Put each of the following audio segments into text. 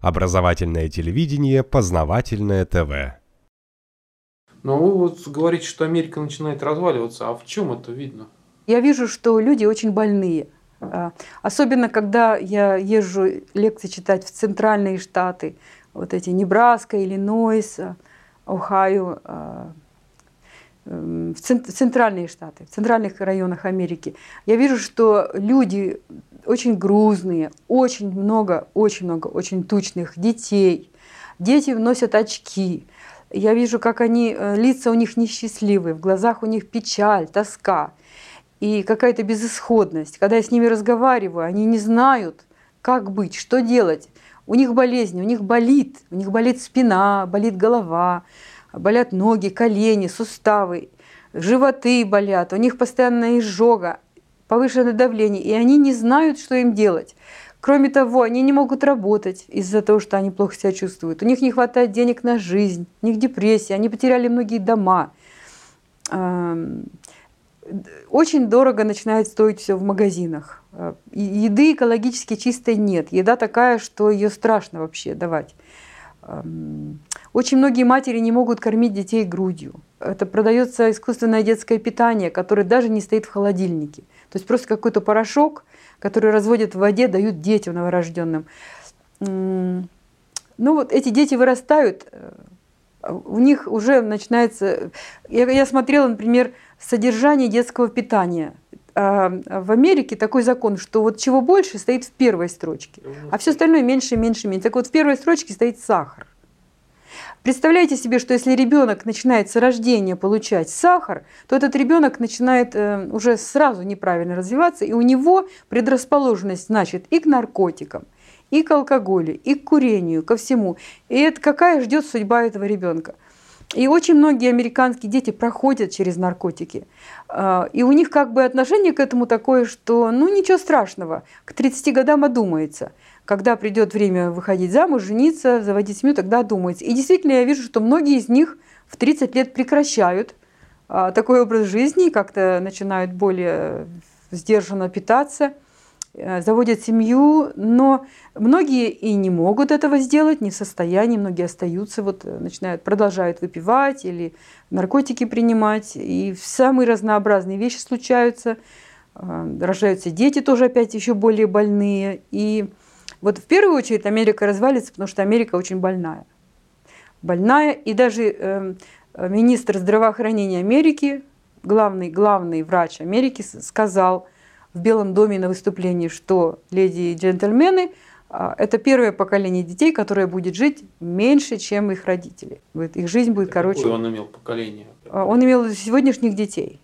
Образовательное телевидение, познавательное ТВ. Но вы вот говорите, что Америка начинает разваливаться. А в чем это видно? Я вижу, что люди очень больные. А, особенно, когда я езжу лекции читать в центральные штаты, вот эти Небраска, Иллинойс, Ohio, а, эм, в центральные штаты, в центральных районах Америки, я вижу, что люди очень грузные, очень много, очень много, очень тучных детей. Дети носят очки. Я вижу, как они, э, лица у них несчастливые, в глазах у них печаль, тоска и какая-то безысходность. Когда я с ними разговариваю, они не знают, как быть, что делать. У них болезни, у них болит, у них болит спина, болит голова, болят ноги, колени, суставы, животы болят, у них постоянная изжога, повышенное давление, и они не знают, что им делать. Кроме того, они не могут работать из-за того, что они плохо себя чувствуют. У них не хватает денег на жизнь, у них депрессия, они потеряли многие дома. Очень дорого начинает стоить все в магазинах. Э, еды экологически чистой нет. Еда такая, что ее страшно вообще давать. Очень многие матери не могут кормить детей грудью. Это продается искусственное детское питание, которое даже не стоит в холодильнике. То есть просто какой-то порошок, который разводят в воде, дают детям новорожденным. Ну вот эти дети вырастают, э, у них уже начинается... Я, я смотрела, например, содержание детского питания. А в Америке такой закон, что вот чего больше стоит в первой строчке, а все остальное меньше, меньше, меньше. Так вот в первой строчке стоит сахар. Представляете себе, что если ребенок начинает с рождения получать сахар, то этот ребенок начинает э, уже сразу неправильно развиваться, и у него предрасположенность, значит, и к наркотикам, и к алкоголю, и к курению, ко всему. И это какая ждет судьба этого ребенка? И очень многие американские дети проходят через наркотики. А, и у них как бы отношение к этому такое, что ну ничего страшного, к 30 годам одумается. Когда придет время выходить замуж, жениться, заводить семью, тогда одумается. И действительно я вижу, что многие из них в 30 лет прекращают а, такой образ жизни, как-то начинают более сдержанно питаться – Э, заводят семью, но многие и не могут этого сделать, не в состоянии, многие остаются, вот э, начинают, продолжают выпивать или наркотики принимать, и самые разнообразные вещи случаются, э, рождаются дети тоже опять еще более больные, и вот в первую очередь Америка развалится, потому что Америка очень больная. Больная, и даже э, министр здравоохранения Америки, главный, главный врач Америки сказал – в Белом доме на выступлении, что леди и джентльмены а, это первое поколение детей, которое будет жить меньше, чем их родители. Их жизнь будет это короче. Какое он имел поколение? А, он имел сегодняшних детей.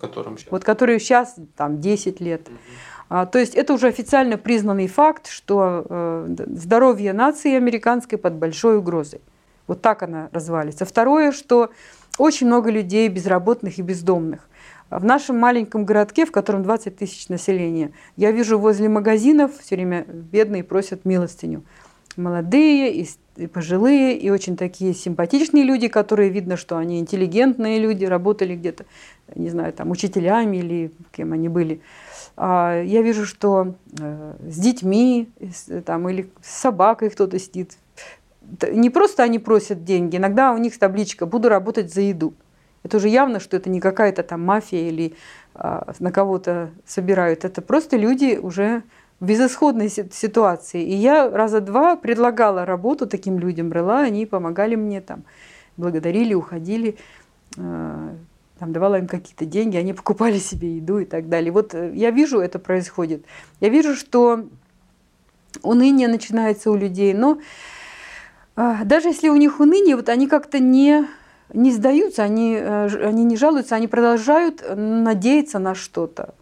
Которым сейчас? Вот которые сейчас там 10 лет. Угу. А, то есть это уже официально признанный факт, что э, здоровье нации американской под большой угрозой. Вот так она развалится. Второе, что очень много людей безработных и бездомных. В нашем маленьком городке, в котором 20 тысяч населения, я вижу возле магазинов все время бедные просят милостыню. Молодые и, и пожилые, и очень такие симпатичные люди, которые видно, что они интеллигентные люди, работали где-то, не знаю, там учителями или кем они были. А я вижу, что э, с детьми там, или с собакой кто-то сидит. Не просто они просят деньги, иногда у них табличка «буду работать за еду». Это уже явно, что это не какая-то там мафия или а, на кого-то собирают. Это просто люди уже в безысходной ситуации. И я раза два предлагала работу таким людям, брала, они помогали мне там, благодарили, уходили, а, там давала им какие-то деньги, они покупали себе еду и так далее. Вот э, я вижу, это происходит. Я вижу, что уныние начинается у людей, но а, даже если у них уныние, вот они как-то не не сдаются, они, э, они не жалуются, они продолжают надеяться на что-то.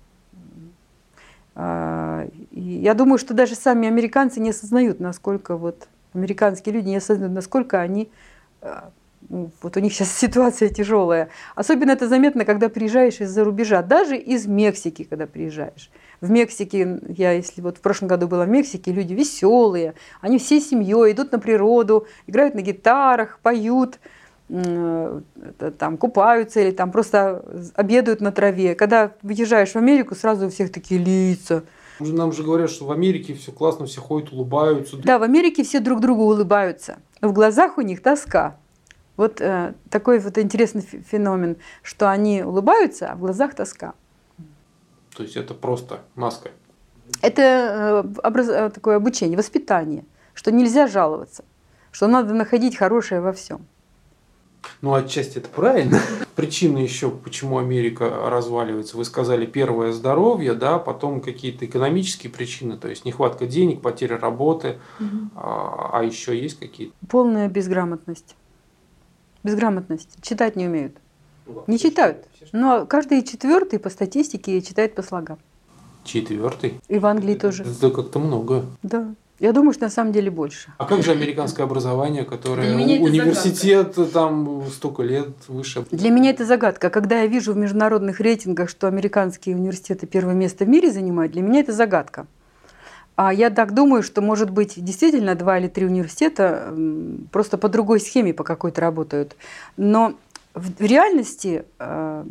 А, я думаю, что даже сами американцы не осознают, насколько вот американские люди не осознают, насколько они ну, вот у них сейчас ситуация тяжелая. Особенно это заметно, когда приезжаешь из-за рубежа, даже из Мексики, когда приезжаешь. В Мексике, я если вот в прошлом году была в Мексике, люди веселые, они всей семьей идут на природу, играют на гитарах, поют там купаются или там просто обедают на траве. Когда въезжаешь в Америку, сразу у всех такие лица, Нам же говорят, что в Америке все классно, все ходят, улыбаются. Да, в Америке все друг другу улыбаются. В глазах у них тоска. Вот э, такой вот интересный феномен, что они улыбаются, а в глазах тоска. То есть это просто маска. Это э, образ... Э, такое обучение, воспитание, что нельзя жаловаться, что надо находить хорошее во всем. Ну, отчасти это правильно. Причины еще, почему Америка разваливается. Вы сказали, первое здоровье, да, потом какие-то экономические причины, то есть нехватка денег, потеря работы, угу. а, а еще есть какие-то? Полная безграмотность. Безграмотность. Читать не умеют. Ну, не читают. Но каждый четвертый по статистике читает по слогам. Четвертый? И в Англии тоже. Это как-то много. Да. Я думаю, что на самом деле больше. А как же американское образование, которое университет загадка. там столько лет выше? Для меня это загадка. Когда я вижу в международных рейтингах, что американские университеты первое место в мире занимают, для меня это загадка. А я так думаю, что, может быть, действительно два или три университета просто по другой схеме по какой-то работают. Но в реальности э,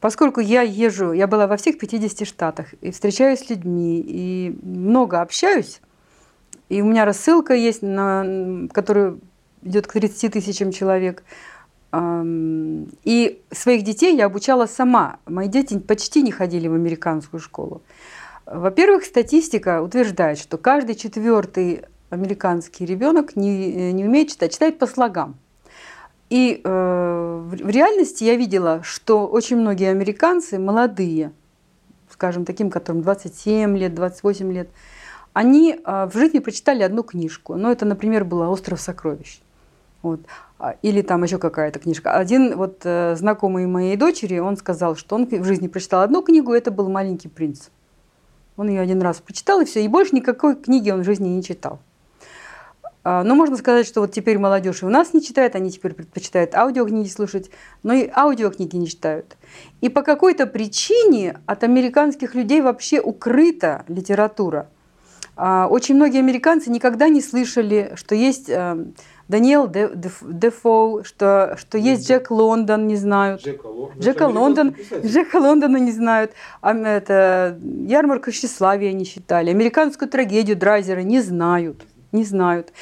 Поскольку я езжу, я была во всех 50 штатах и встречаюсь с людьми, и много общаюсь, и у меня рассылка есть, на, которая идет к 30 тысячам человек. И своих детей я обучала сама. Мои дети почти не ходили в американскую школу. Во-первых, статистика утверждает, что каждый четвертый американский ребенок не, не умеет читать, читает по слогам. И э, в реальности я видела, что очень многие американцы молодые, скажем, таким, которым 27 лет, 28 лет, они э, в жизни прочитали одну книжку. Ну, это, например, была «Остров сокровищ». Вот. А, или там еще какая-то книжка. Один вот э, знакомый моей дочери, он сказал, что он в жизни прочитал одну книгу, это был «Маленький принц». Он ее один раз прочитал, и все, и больше никакой книги он в жизни не читал. А, но можно сказать, что вот теперь молодежь и у нас не читает, они теперь предпочитают аудиокниги слушать, но и аудиокниги не читают. И по какой-то причине от американских людей вообще укрыта литература. А, очень многие американцы никогда не слышали, что есть э, Даниэл Дефоу, что, что есть Джек Лондон, не знают. Джека, Джека Лондон, Джека Лондона не знают. А, это, ярмарку тщеславия не читали. Американскую трагедию Драйзера не знают не знают.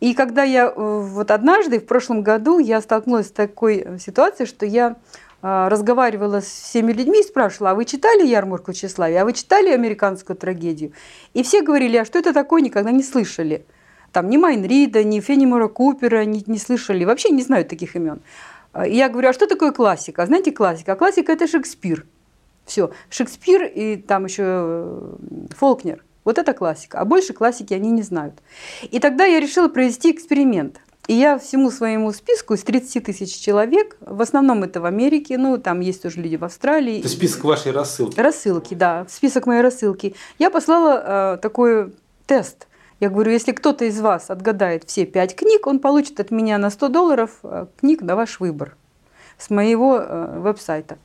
И когда я э, вот однажды в прошлом году я столкнулась с такой ситуацией, что я а, разговаривала с всеми людьми и спрашивала, а вы читали «Ярмарку тщеславия», а вы читали «Американскую трагедию»? И все говорили, а что это такое, никогда не слышали. Там ни Майн Рида, ни Феннимора Купера не, не слышали, вообще не знают таких имен. А, и я говорю, а что такое классика? Знаете классика? А классика – это Шекспир. Все, Шекспир и там еще э, Фолкнер. Вот это классика. А больше классики они не знают. И тогда я решила провести эксперимент. И я всему своему списку из 30 тысяч человек, в основном это в Америке, ну там есть тоже люди в Австралии. Это список вашей рассылки? Рассылки, да, список моей рассылки. Я послала э, такой тест. Я говорю, если кто-то из вас отгадает все пять книг, он получит от меня на 100 долларов э, книг на ваш выбор с моего э, веб-сайта.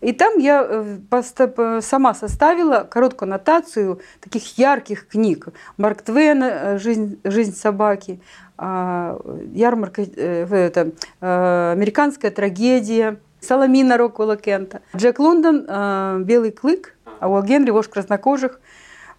И там я э, сама составила короткую аннотацию таких ярких книг. Марк Твена «Жизнь, жизнь собаки», а, ярмарка, это, американская трагедия, Соломина Роквелла Кента, Джек Лондон, Белый клык, а у Генри вождь краснокожих –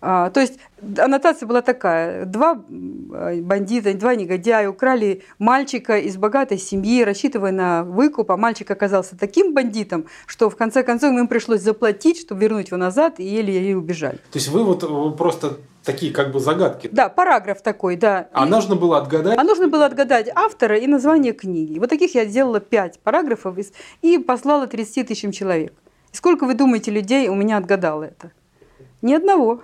а, то есть аннотация была такая. Два бандита, два негодяя украли мальчика из богатой семьи, рассчитывая на выкуп, а мальчик оказался таким бандитом, что в конце концов им пришлось заплатить, чтобы вернуть его назад, и еле-еле убежали. То есть вы вот вы просто такие как бы загадки. Да, параграф такой, да. А и... нужно было отгадать? А нужно было отгадать автора и название книги. Вот таких я сделала пять параграфов и послала 30 тысячам человек. И сколько вы думаете людей у меня отгадало это? Ни одного.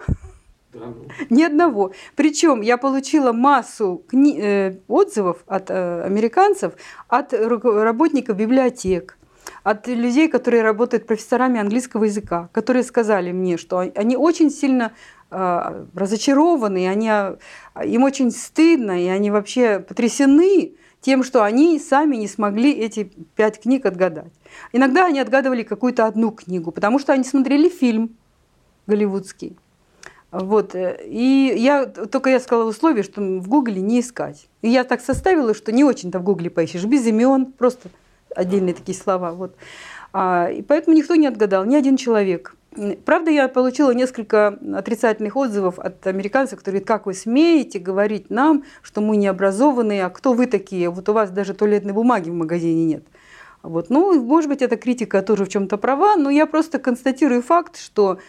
Ни одного. Причем я получила массу кни- э, отзывов от э, американцев, от работников библиотек, от людей, которые работают профессорами английского языка, которые сказали мне, что они очень сильно э, разочарованы, они, им очень стыдно, и они вообще потрясены тем, что они сами не смогли эти пять книг отгадать. Иногда они отгадывали какую-то одну книгу, потому что они смотрели фильм голливудский. Вот. Э, и я, только я сказала условие, что в Гугле не искать. И я так составила, что не очень-то в Гугле поищешь, без имен, просто отдельные такие слова. Вот. А, и поэтому никто не отгадал, ни один человек. Правда, я получила несколько отрицательных отзывов от американцев, которые говорят, как вы смеете говорить нам, что мы не образованные, а кто вы такие? Вот у вас даже туалетной бумаги в магазине нет. Вот. Ну, может быть, эта критика тоже в чем-то права, но я просто констатирую факт, что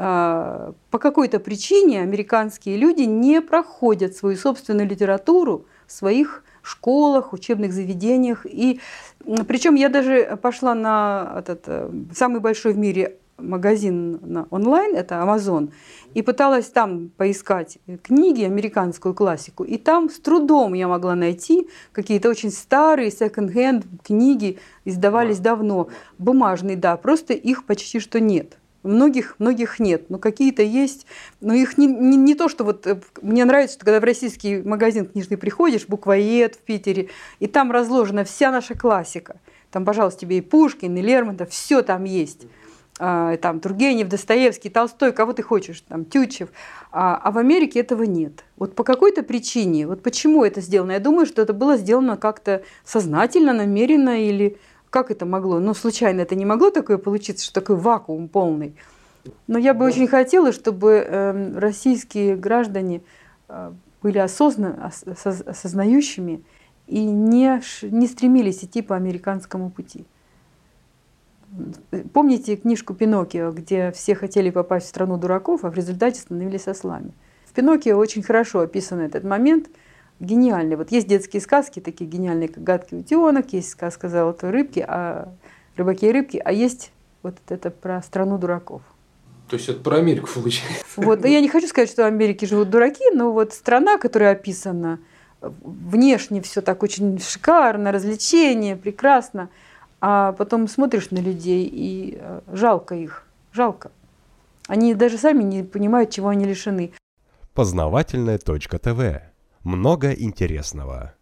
по какой-то причине американские люди не проходят свою собственную литературу в своих школах, учебных заведениях. И причем я даже пошла на этот э, самый большой в мире магазин на онлайн, это Amazon, и пыталась там поискать книги, американскую классику. И там с трудом я могла найти какие-то очень старые секонд-хенд книги, издавались давно, бумажные, да, просто их почти что нет. Многих, многих нет, но какие-то есть, но их не, не, не то, что вот э, мне нравится, что когда в российский магазин книжный приходишь, буквоед в Питере, и там разложена вся наша классика. Там, пожалуйста, тебе и Пушкин, и Лермонтов, все там есть. А, там Тургенев, Достоевский, Толстой, кого ты хочешь, там Тютчев. А, а в Америке этого нет. Вот по какой-то причине, вот почему это сделано? Я думаю, что это было сделано как-то сознательно, намеренно или как это могло? Ну, случайно это не могло такое получиться, что такой вакуум полный. Но я бы очень хотела, чтобы э, российские граждане э, были осозна, осоз, осознающими и не, не стремились идти по американскому пути. Помните книжку Пиноккио, где все хотели попасть в страну дураков, а в результате становились ослами? В Пиноккио очень хорошо описан этот момент, гениальный. Вот есть детские сказки, такие гениальные, как «Гадкий утенок», есть сказка «Золотой рыбки», а «Рыбаки и рыбки», а есть вот это про страну дураков. То есть это про Америку получается. Вот, я не хочу сказать, что в Америке живут дураки, но вот страна, которая описана, внешне все так очень шикарно, развлечения, прекрасно – а потом смотришь на людей и э, жалко их, жалко. Они даже сами не понимают, чего они лишены. Познавательная точка ТВ. Много интересного.